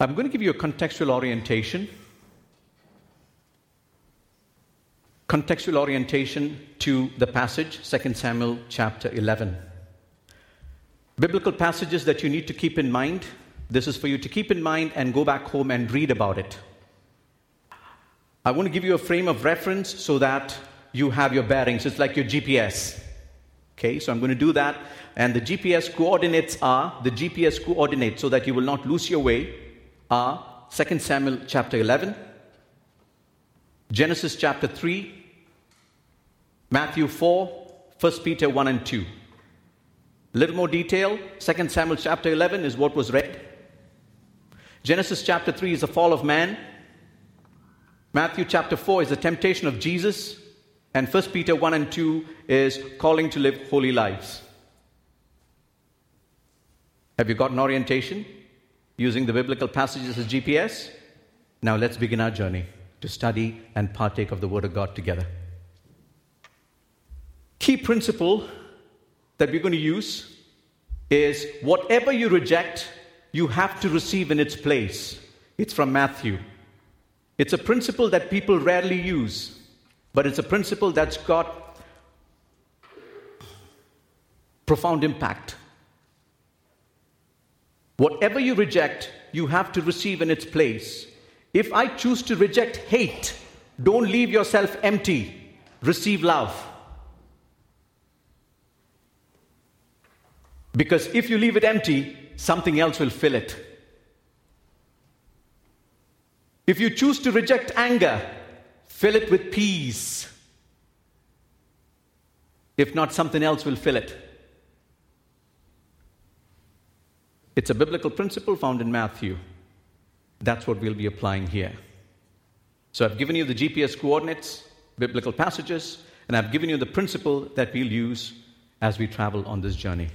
I'm going to give you a contextual orientation. Contextual orientation to the passage, 2 Samuel chapter 11. Biblical passages that you need to keep in mind. This is for you to keep in mind and go back home and read about it. I want to give you a frame of reference so that you have your bearings. It's like your GPS. Okay, so I'm going to do that. And the GPS coordinates are the GPS coordinates so that you will not lose your way Uh, are 2 Samuel chapter 11, Genesis chapter 3, Matthew 4, 1 Peter 1 and 2. A little more detail 2 Samuel chapter 11 is what was read. Genesis chapter 3 is the fall of man. Matthew chapter 4 is the temptation of Jesus. And 1 Peter 1 and 2 is calling to live holy lives. Have you got an orientation? Using the biblical passages as GPS. Now let's begin our journey to study and partake of the Word of God together. Key principle that we're going to use is whatever you reject, you have to receive in its place. It's from Matthew. It's a principle that people rarely use, but it's a principle that's got profound impact. Whatever you reject, you have to receive in its place. If I choose to reject hate, don't leave yourself empty. Receive love. Because if you leave it empty, something else will fill it. If you choose to reject anger, fill it with peace. If not, something else will fill it. It's a biblical principle found in Matthew. That's what we'll be applying here. So I've given you the GPS coordinates, biblical passages, and I've given you the principle that we'll use as we travel on this journey.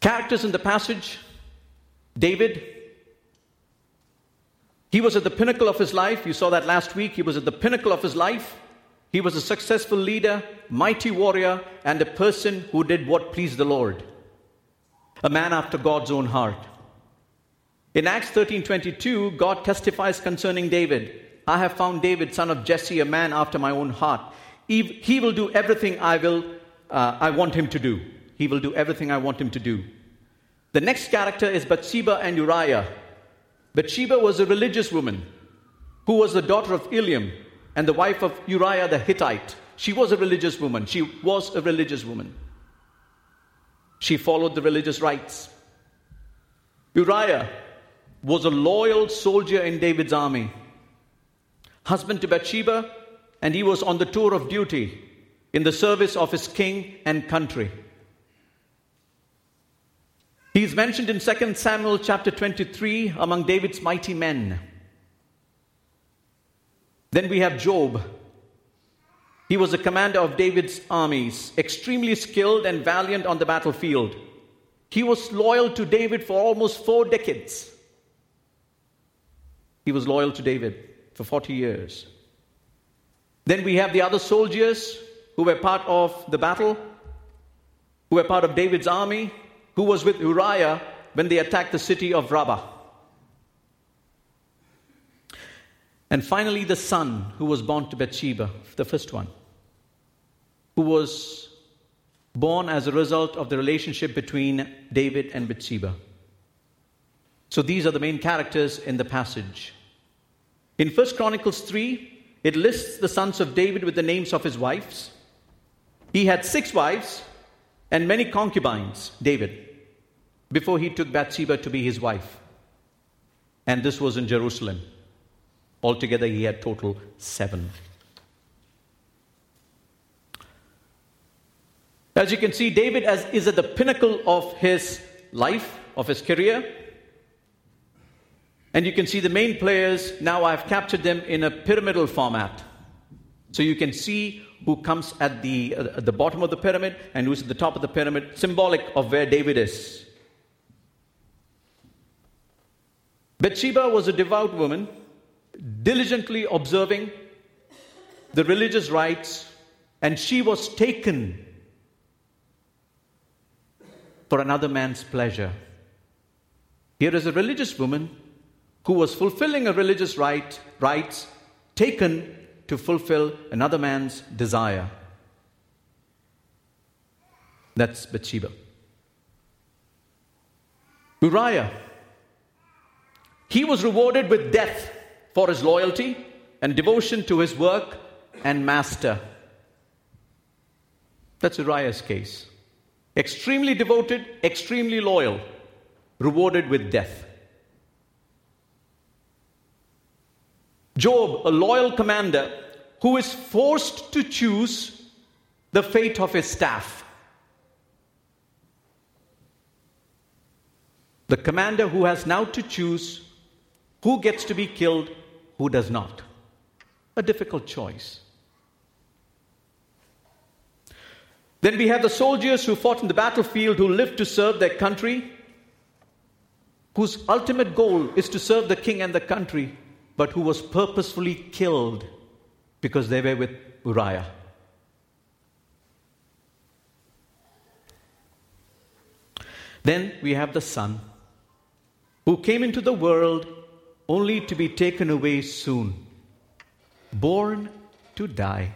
Characters in the passage David, he was at the pinnacle of his life. You saw that last week. He was at the pinnacle of his life. He was a successful leader, mighty warrior, and a person who did what pleased the Lord. A man after God's own heart. In Acts 13:22, God testifies concerning David, I have found David, son of Jesse, a man after my own heart. He will do everything I will uh, I want him to do. He will do everything I want him to do. The next character is Bathsheba and Uriah. Bathsheba was a religious woman who was the daughter of Eliam, and the wife of Uriah the Hittite. She was a religious woman. She was a religious woman. She followed the religious rites. Uriah was a loyal soldier in David's army, husband to Bathsheba, and he was on the tour of duty in the service of his king and country. He is mentioned in 2 Samuel chapter 23 among David's mighty men. Then we have Joab. He was a commander of David's armies, extremely skilled and valiant on the battlefield. He was loyal to David for almost four decades. He was loyal to David for 40 years. Then we have the other soldiers who were part of the battle, who were part of David's army, who was with Uriah when they attacked the city of Rabbah. And finally, the son who was born to Bathsheba, the first one, who was born as a result of the relationship between David and Bathsheba. So these are the main characters in the passage. In 1 Chronicles 3, it lists the sons of David with the names of his wives. He had six wives and many concubines, David, before he took Bathsheba to be his wife. And this was in Jerusalem. Altogether, he had total seven. As you can see, David is at the pinnacle of his life, of his career. And you can see the main players. Now I've captured them in a pyramidal format. So you can see who comes at the, uh, at the bottom of the pyramid and who's at the top of the pyramid, symbolic of where David is. Bathsheba was a devout woman diligently observing the religious rites, and she was taken for another man's pleasure. Here is a religious woman who was fulfilling a religious right, rites taken to fulfill another man's desire. That's Bathsheba. Uriah. He was rewarded with death for his loyalty and devotion to his work and master. That's Uriah's case. Extremely devoted, extremely loyal, rewarded with death. Joab, a loyal commander who is forced to choose the fate of his staff. The commander who has now to choose who gets to be killed, who does not. A difficult choice. Then we have the soldiers who fought in the battlefield, who lived to serve their country, whose ultimate goal is to serve the king and the country, but who was purposefully killed because they were with Uriah. Then we have the Son, who came into the world only to be taken away soon, born to die.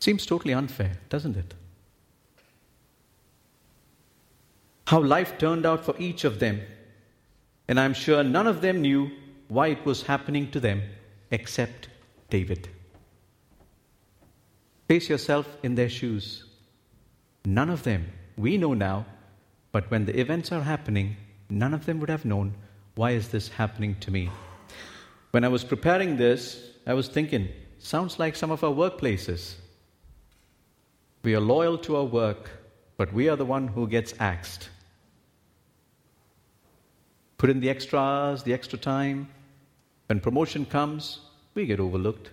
Seems totally unfair, doesn't it? How life turned out for each of them. And I'm sure none of them knew why it was happening to them except David. Place yourself in their shoes. None of them, we know now, but when the events are happening, none of them would have known why is this happening to me. When I was preparing this, I was thinking, sounds like some of our workplaces. We are loyal to our work, but we are the one who gets axed. Put in the extra hours, the extra time. When promotion comes, we get overlooked.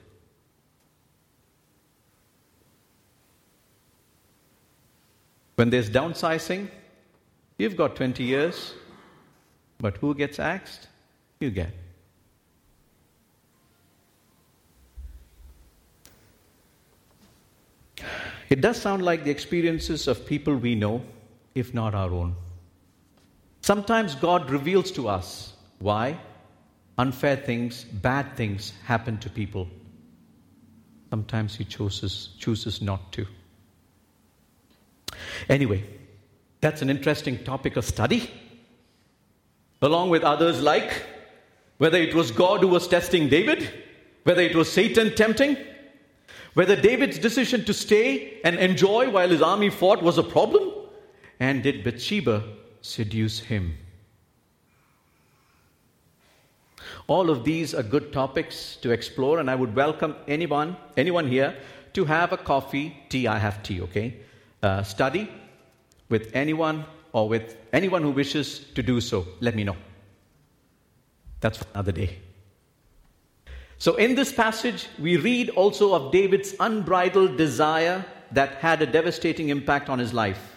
When there's downsizing, you've got 20 years, but who gets axed? You get. It does sound like the experiences of people we know, if not our own. Sometimes God reveals to us why unfair things, bad things happen to people. Sometimes He chooses, chooses not to. Anyway, that's an interesting topic of study, along with others like whether it was God who was testing David, whether it was Satan tempting, whether David's decision to stay and enjoy while his army fought was a problem, and did Bathsheba seduce him? All of these are good topics to explore, and I would welcome anyone, anyone here to have a coffee, tea. I have tea, okay? Uh, study with anyone or with anyone who wishes to do so. Let me know. That's for another day. So, in this passage, we read also of David's unbridled desire that had a devastating impact on his life.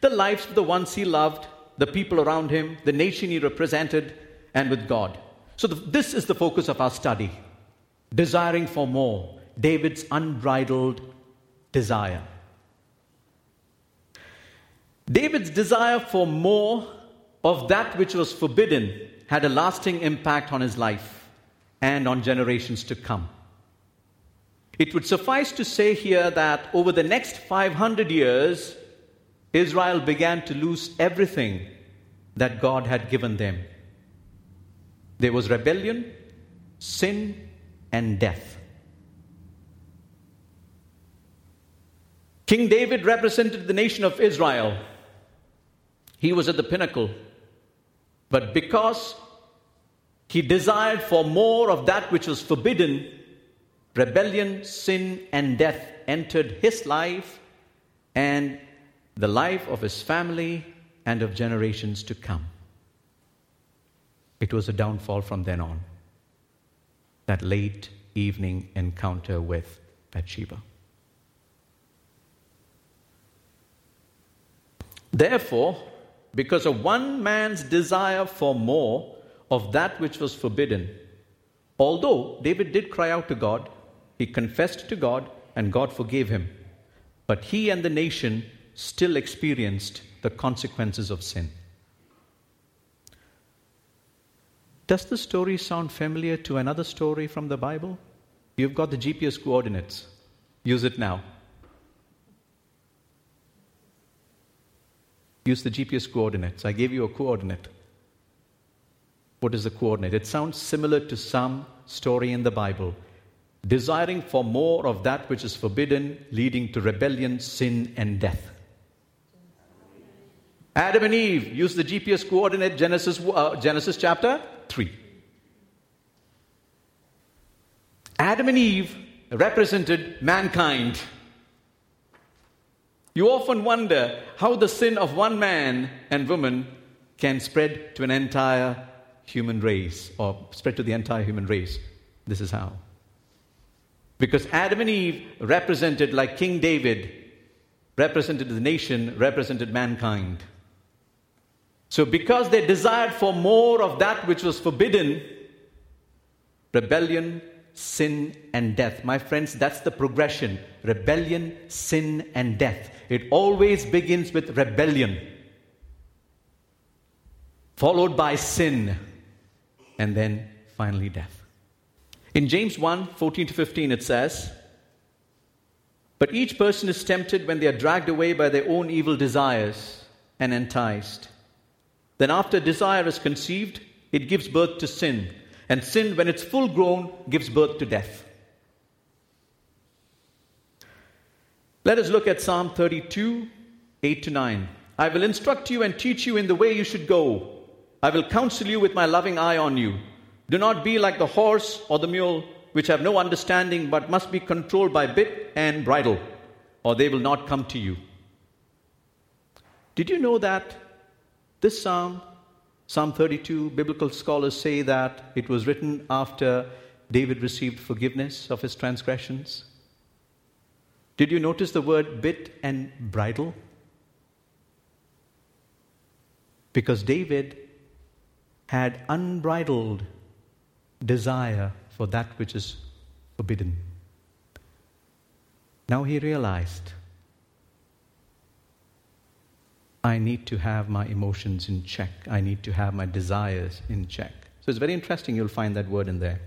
The lives of the ones he loved, the people around him, the nation he represented, and with God. So, the, this is the focus of our study desiring for more, David's unbridled desire. David's desire for more of that which was forbidden had a lasting impact on his life and on generations to come. It would suffice to say here that over the next 500 years, Israel began to lose everything that God had given them. There was rebellion, sin, and death. King David represented the nation of Israel. He was at the pinnacle. But because he desired for more of that which was forbidden. Rebellion, sin, and death entered his life and the life of his family and of generations to come. It was a downfall from then on. That late evening encounter with Bathsheba. Therefore, because of one man's desire for more, of that which was forbidden. Although David did cry out to God, he confessed to God, and God forgave him. but he and the nation still experienced the consequences of sin. Does the story sound familiar to another story from the Bible? You've got the GPS coordinates. Use it now. Use the GPS coordinates. I gave you a coordinate. What is the coordinate? It sounds similar to some story in the Bible. Desiring for more of that which is forbidden, leading to rebellion, sin, and death. Adam and Eve use the GPS coordinate Genesis, uh, Genesis chapter 3. Adam and Eve represented mankind. You often wonder how the sin of one man and woman can spread to an entire human race or spread to the entire human race. This is how. Because Adam and Eve represented, like King David, represented the nation, represented mankind. So, because they desired for more of that which was forbidden, rebellion, sin, and death. My friends, that's the progression rebellion, sin, and death. It always begins with rebellion, followed by sin, and then finally death. In James 1 14 to 15, it says, But each person is tempted when they are dragged away by their own evil desires and enticed. Then, after desire is conceived, it gives birth to sin. And sin, when it's full grown, gives birth to death. Let us look at Psalm 32, 8 to 9. I will instruct you and teach you in the way you should go. I will counsel you with my loving eye on you. Do not be like the horse or the mule, which have no understanding, but must be controlled by bit and bridle, or they will not come to you. Did you know that this psalm, Psalm 32, biblical scholars say that it was written after David received forgiveness of his transgressions? Did you notice the word bit and bridle? Because David had unbridled desire for that which is forbidden. Now he realized I need to have my emotions in check. I need to have my desires in check. So it's very interesting, you'll find that word in there.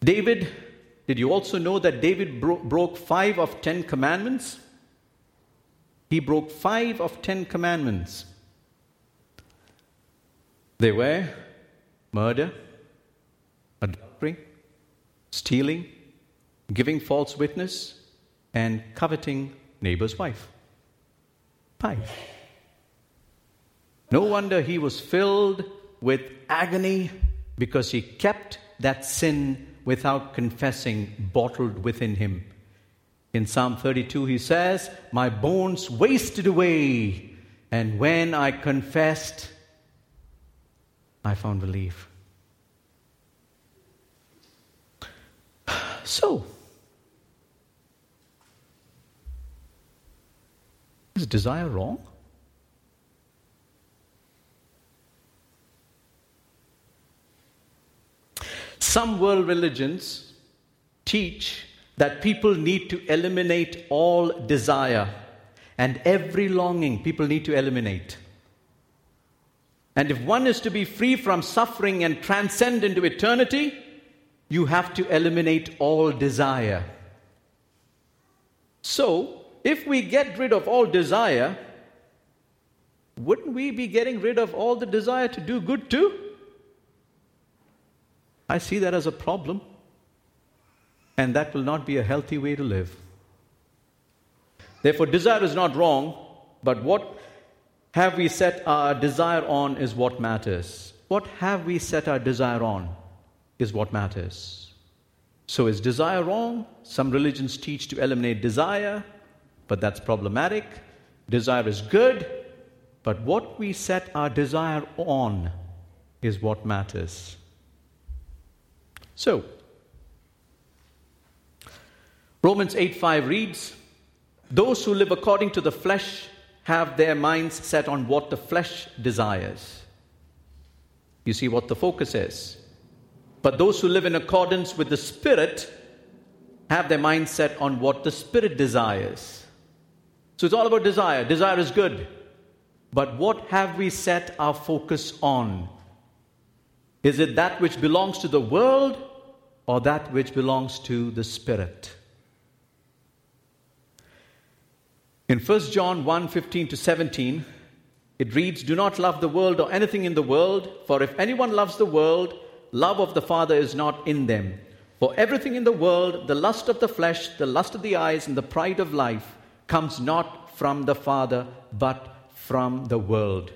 David, did you also know that David bro- broke five of ten commandments? He broke five of ten commandments. They were murder, adultery, stealing, giving false witness, and coveting neighbor's wife. Five. No wonder he was filled with agony because he kept that sin without confessing, bottled within him. In Psalm 32, he says, My bones wasted away, and when I confessed, I found relief. So, is desire wrong? Some world religions teach that people need to eliminate all desire and every longing people need to eliminate. And if one is to be free from suffering and transcend into eternity, you have to eliminate all desire. So, if we get rid of all desire, wouldn't we be getting rid of all the desire to do good too? I see that as a problem, and that will not be a healthy way to live. Therefore, desire is not wrong, but what have we set our desire on is what matters. What have we set our desire on is what matters. So, is desire wrong? Some religions teach to eliminate desire, but that's problematic. Desire is good, but what we set our desire on is what matters. So, Romans 8 5 reads, Those who live according to the flesh have their minds set on what the flesh desires. You see what the focus is. But those who live in accordance with the Spirit have their mind set on what the Spirit desires. So it's all about desire. Desire is good. But what have we set our focus on? Is it that which belongs to the world or that which belongs to the Spirit? In 1 John 1 15 to 17, it reads, Do not love the world or anything in the world, for if anyone loves the world, love of the Father is not in them. For everything in the world, the lust of the flesh, the lust of the eyes, and the pride of life, comes not from the Father, but from the world.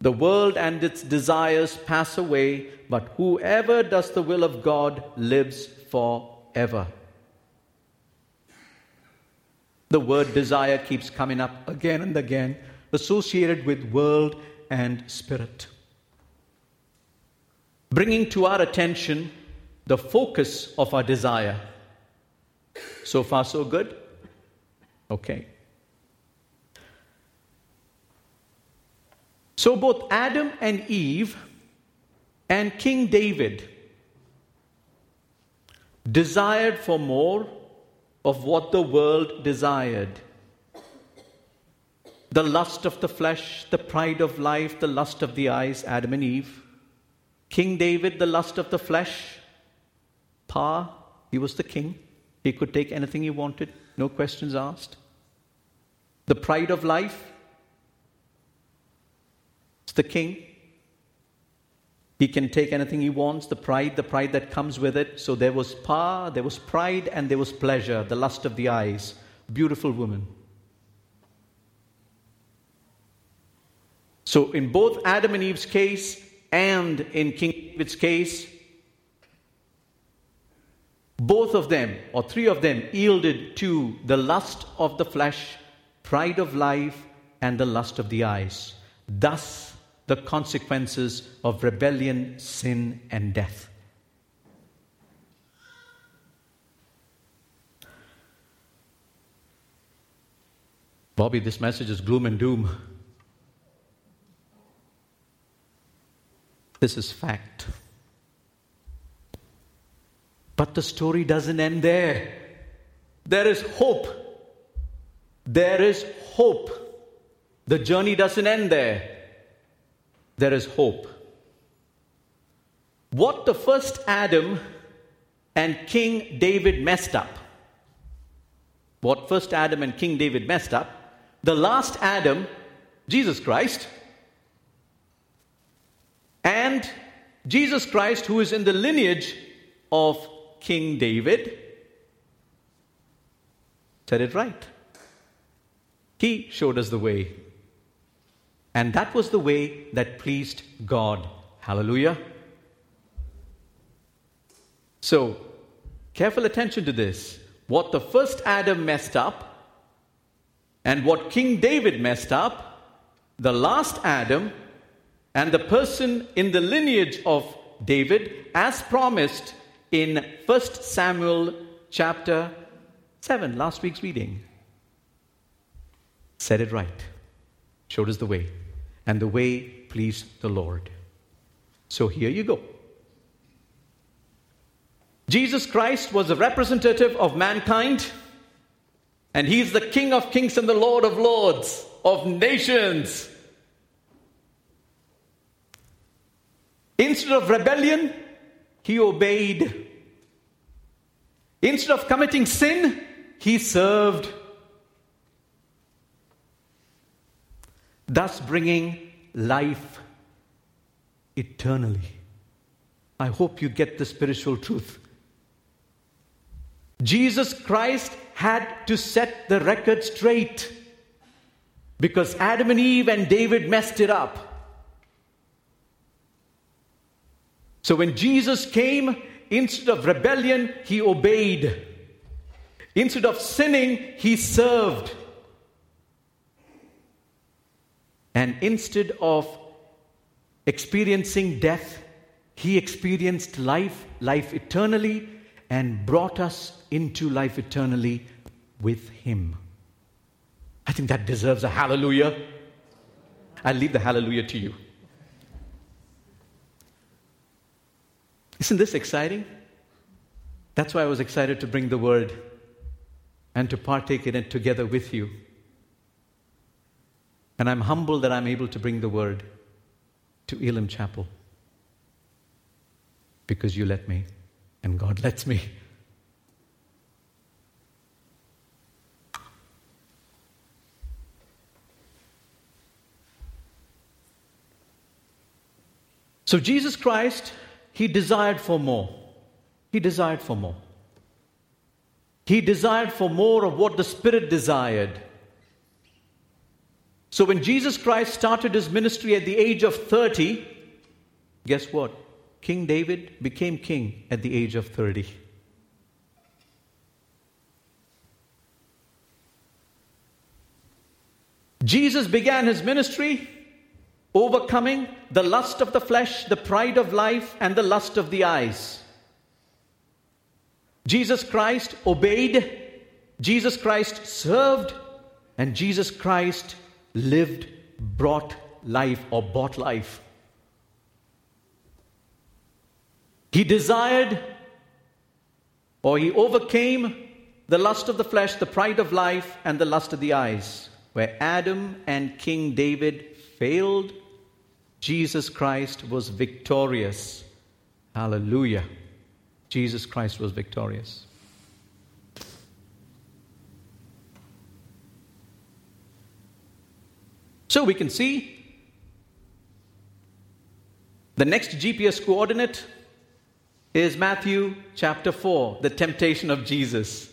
The world and its desires pass away, but whoever does the will of God lives forever. The word desire keeps coming up again and again, associated with world and spirit. Bringing to our attention the focus of our desire. So far, so good? Okay. So both Adam and Eve and King David desired for more of what the world desired the lust of the flesh, the pride of life, the lust of the eyes, Adam and Eve. King David, the lust of the flesh, Pa, he was the king. He could take anything he wanted, no questions asked. The pride of life, it's the king. He can take anything he wants, the pride, the pride that comes with it. So there was power, there was pride, and there was pleasure, the lust of the eyes. Beautiful woman. So, in both Adam and Eve's case and in King David's case, both of them, or three of them, yielded to the lust of the flesh, pride of life, and the lust of the eyes. Thus, the consequences of rebellion, sin, and death. Bobby, this message is gloom and doom. This is fact. But the story doesn't end there. There is hope. There is hope. The journey doesn't end there. There is hope. What the first Adam and King David messed up, what first Adam and King David messed up, the last Adam, Jesus Christ, and Jesus Christ, who is in the lineage of King David, said it right. He showed us the way. And that was the way that pleased God. Hallelujah. So, careful attention to this. What the first Adam messed up and what King David messed up, the last Adam and the person in the lineage of David, as promised in 1 Samuel chapter 7, last week's reading, said it right, showed us the way, and the way pleased the Lord. So here you go. Jesus Christ was a representative of mankind, and he's the King of kings and the Lord of lords, of nations. Instead of rebellion, he obeyed. Instead of committing sin, he served. Thus bringing life eternally. I hope you get the spiritual truth. Jesus Christ had to set the record straight because Adam and Eve and David messed it up. So when Jesus came, instead of rebellion, he obeyed. Instead of sinning, he served. And instead of experiencing death, he experienced life, life eternally, and brought us into life eternally with him. I think that deserves a hallelujah. I'll leave the hallelujah to you. Isn't this exciting? That's why I was excited to bring the word and to partake in it together with you. And I'm humbled that I'm able to bring the word to Elim Chapel because you let me and God lets me. So, Jesus Christ, He desired for more. He desired for more. He desired for more of what the Spirit desired. So, when Jesus Christ started His ministry at the age of 30, guess what? King David became king at the age of 30. Jesus began his ministry overcoming the lust of the flesh, the pride of life, and the lust of the eyes. Jesus Christ obeyed, Jesus Christ served, and Jesus Christ lived, brought life, or bought life. He desired or he overcame the lust of the flesh, the pride of life, and the lust of the eyes. Where Adam and King David failed, Jesus Christ was victorious. Hallelujah. Jesus Christ was victorious. So we can see the next GPS coordinate is Matthew chapter 4, the temptation of Jesus.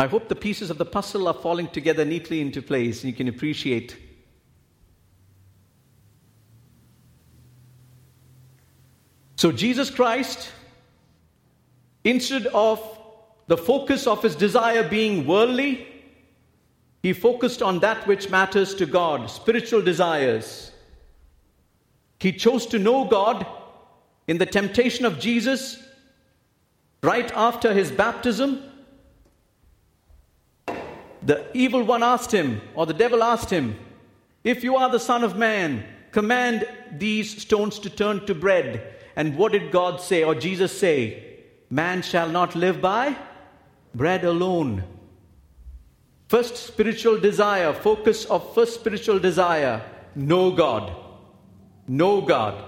I hope the pieces of the puzzle are falling together neatly into place and you can appreciate. So, Jesus Christ, instead of the focus of his desire being worldly, he focused on that which matters to God, spiritual desires. He chose to know God in the temptation of Jesus right after his baptism the evil one asked him, or the devil asked him, If you are the Son of Man, command these stones to turn to bread. And what did God say, or Jesus say? Man shall not live by bread alone. First spiritual desire, focus of first spiritual desire know God. Know God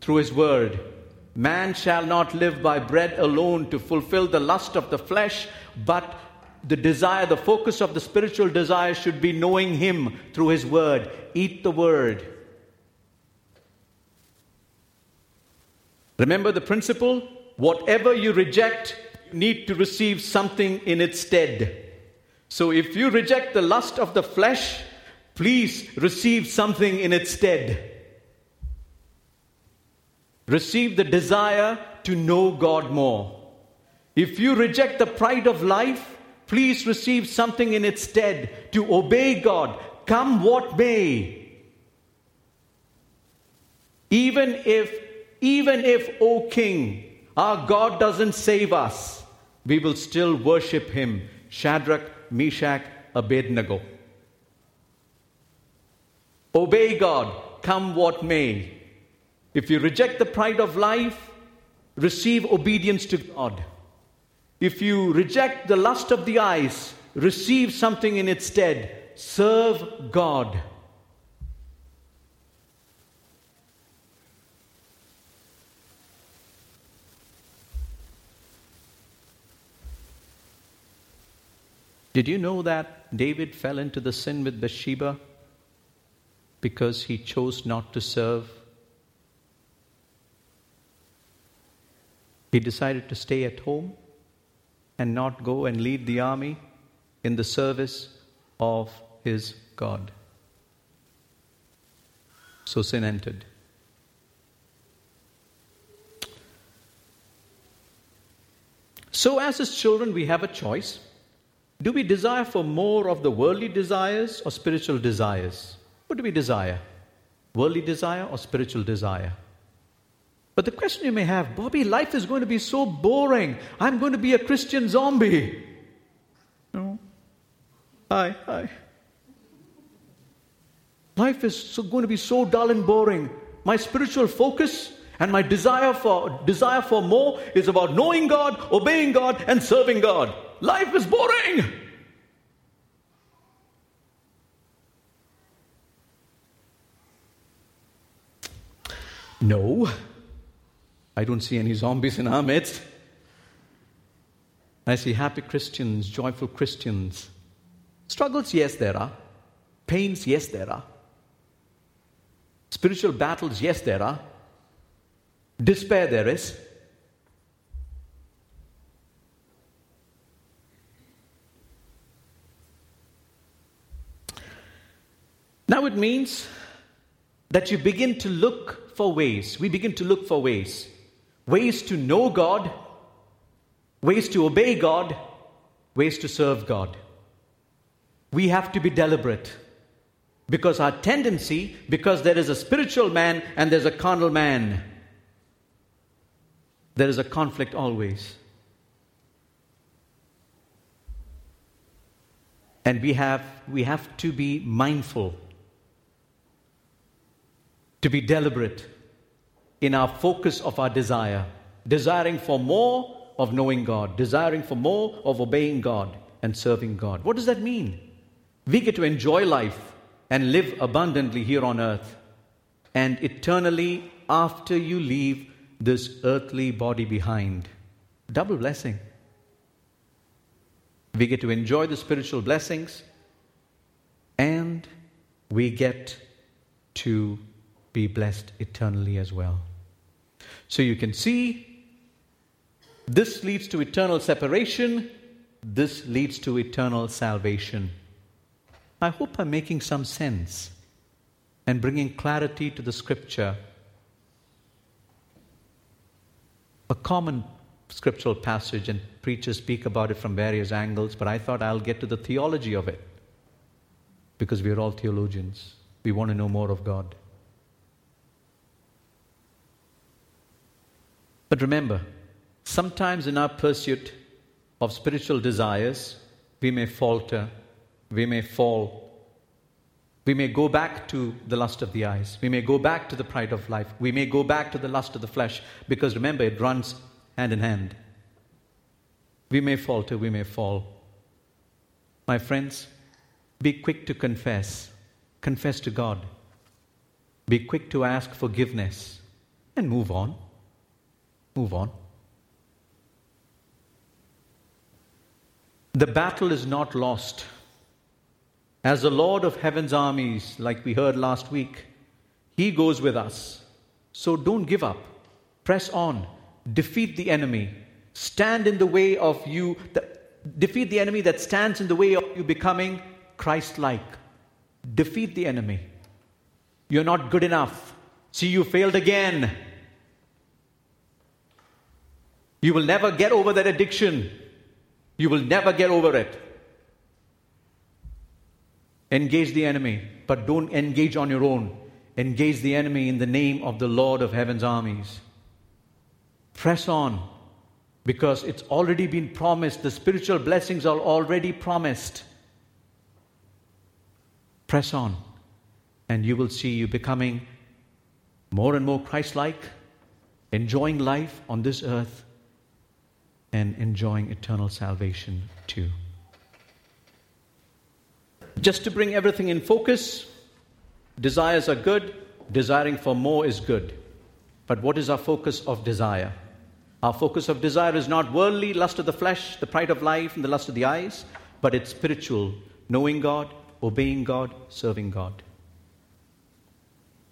through His Word. Man shall not live by bread alone to fulfill the lust of the flesh, but the desire, the focus of the spiritual desire should be knowing Him through His Word. Eat the Word. Remember the principle? Whatever you reject, you need to receive something in its stead. So if you reject the lust of the flesh, please receive something in its stead. Receive the desire to know God more. If you reject the pride of life, Please receive something in its stead to obey God, come what may. Even if, even if, O King, our God doesn't save us, we will still worship Him. Shadrach, Meshach, Abednego. Obey God, come what may. If you reject the pride of life, receive obedience to God. If you reject the lust of the eyes, receive something in its stead. Serve God. Did you know that David fell into the sin with Bathsheba because he chose not to serve? He decided to stay at home and not go and lead the army in the service of his God. So sin entered. So, as his children, we have a choice. Do we desire for more of the worldly desires or spiritual desires? What do we desire? Worldly desire or spiritual desire? But the question you may have, Bobby, life is going to be so boring. I'm going to be a Christian zombie. No. Hi, hi. Life is so, going to be so dull and boring. My spiritual focus And my desire for, desire for more is about knowing God, obeying God, and serving God. Life is boring. No, I don't see any zombies in our midst. I see happy Christians, joyful Christians. Struggles, yes, there are. Pains, yes, there are. Spiritual battles, yes, there are. Despair, there is. Now it means that you begin to look for ways. We begin to look for ways. Ways to know God, ways to obey God, ways to serve God. We have to be deliberate. Because our tendency, because there is a spiritual man and there's a carnal man, there is a conflict always. And we have, we have to be mindful, to be deliberate in our focus of our desire, desiring for more of knowing God, desiring for more of obeying God and serving God. What does that mean? We get to enjoy life and live abundantly here on earth and eternally after you leave this earthly body behind. Double blessing. We get to enjoy the spiritual blessings and we get to be blessed eternally as well. So you can see this leads to eternal separation, this leads to eternal salvation. I hope I'm making some sense and bringing clarity to the scripture. A common scriptural passage, and preachers speak about it from various angles, but I thought I'll get to the theology of it because we're all theologians. We want to know more of God. But remember, sometimes in our pursuit of spiritual desires, we may falter we may fall. We may go back to the lust of the eyes. We may go back to the pride of life. We may go back to the lust of the flesh because remember, it runs hand in hand. We may falter, we may fall. My friends, be quick to confess. Confess to God. Be quick to ask forgiveness and move on. Move on. The battle is not lost. As the Lord of heaven's armies, like we heard last week, He goes with us. So don't give up. Press on. Defeat the enemy. Stand in the way of you. defeat the enemy that stands in the way of you becoming Christ like. Defeat the enemy. You're not good enough. See, you failed again. You will never get over that addiction. You will never get over it. Engage the enemy, but don't engage on your own. Engage the enemy in the name of the Lord of heaven's armies. Press on because it's already been promised. The spiritual blessings are already promised. Press on, and you will see you becoming more and more Christ like, enjoying life on this earth, and enjoying eternal salvation too. Just to bring everything in focus, desires are good, desiring for more is good. But what is our focus of desire? Our focus of desire is not worldly, lust of the flesh, the pride of life, and the lust of the eyes, but it's spiritual, knowing God, obeying God, serving God,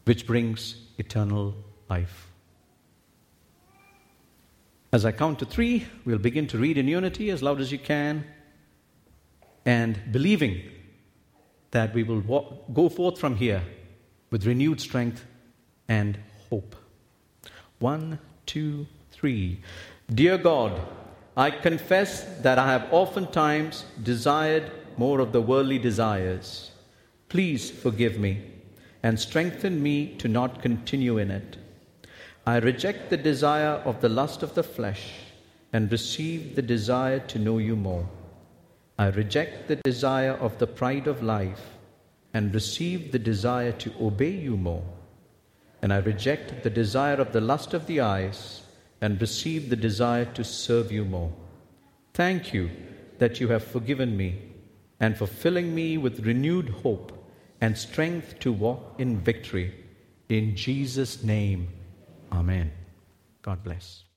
which brings eternal life. As I count to three, we'll begin to read in unity as loud as you can and believing that we will walk, go forth from here with renewed strength and hope. One, two, three. Dear God, I confess that I have oftentimes desired more of the worldly desires. Please forgive me and strengthen me to not continue in it. I reject the desire of the lust of the flesh and receive the desire to know you more. I reject the desire of the pride of life and receive the desire to obey you more. and I reject the desire of the lust of the eyes and receive the desire to serve you more. Thank you that you have forgiven me and for filling me with renewed hope and strength to walk in victory. In Jesus' name, Amen. God bless.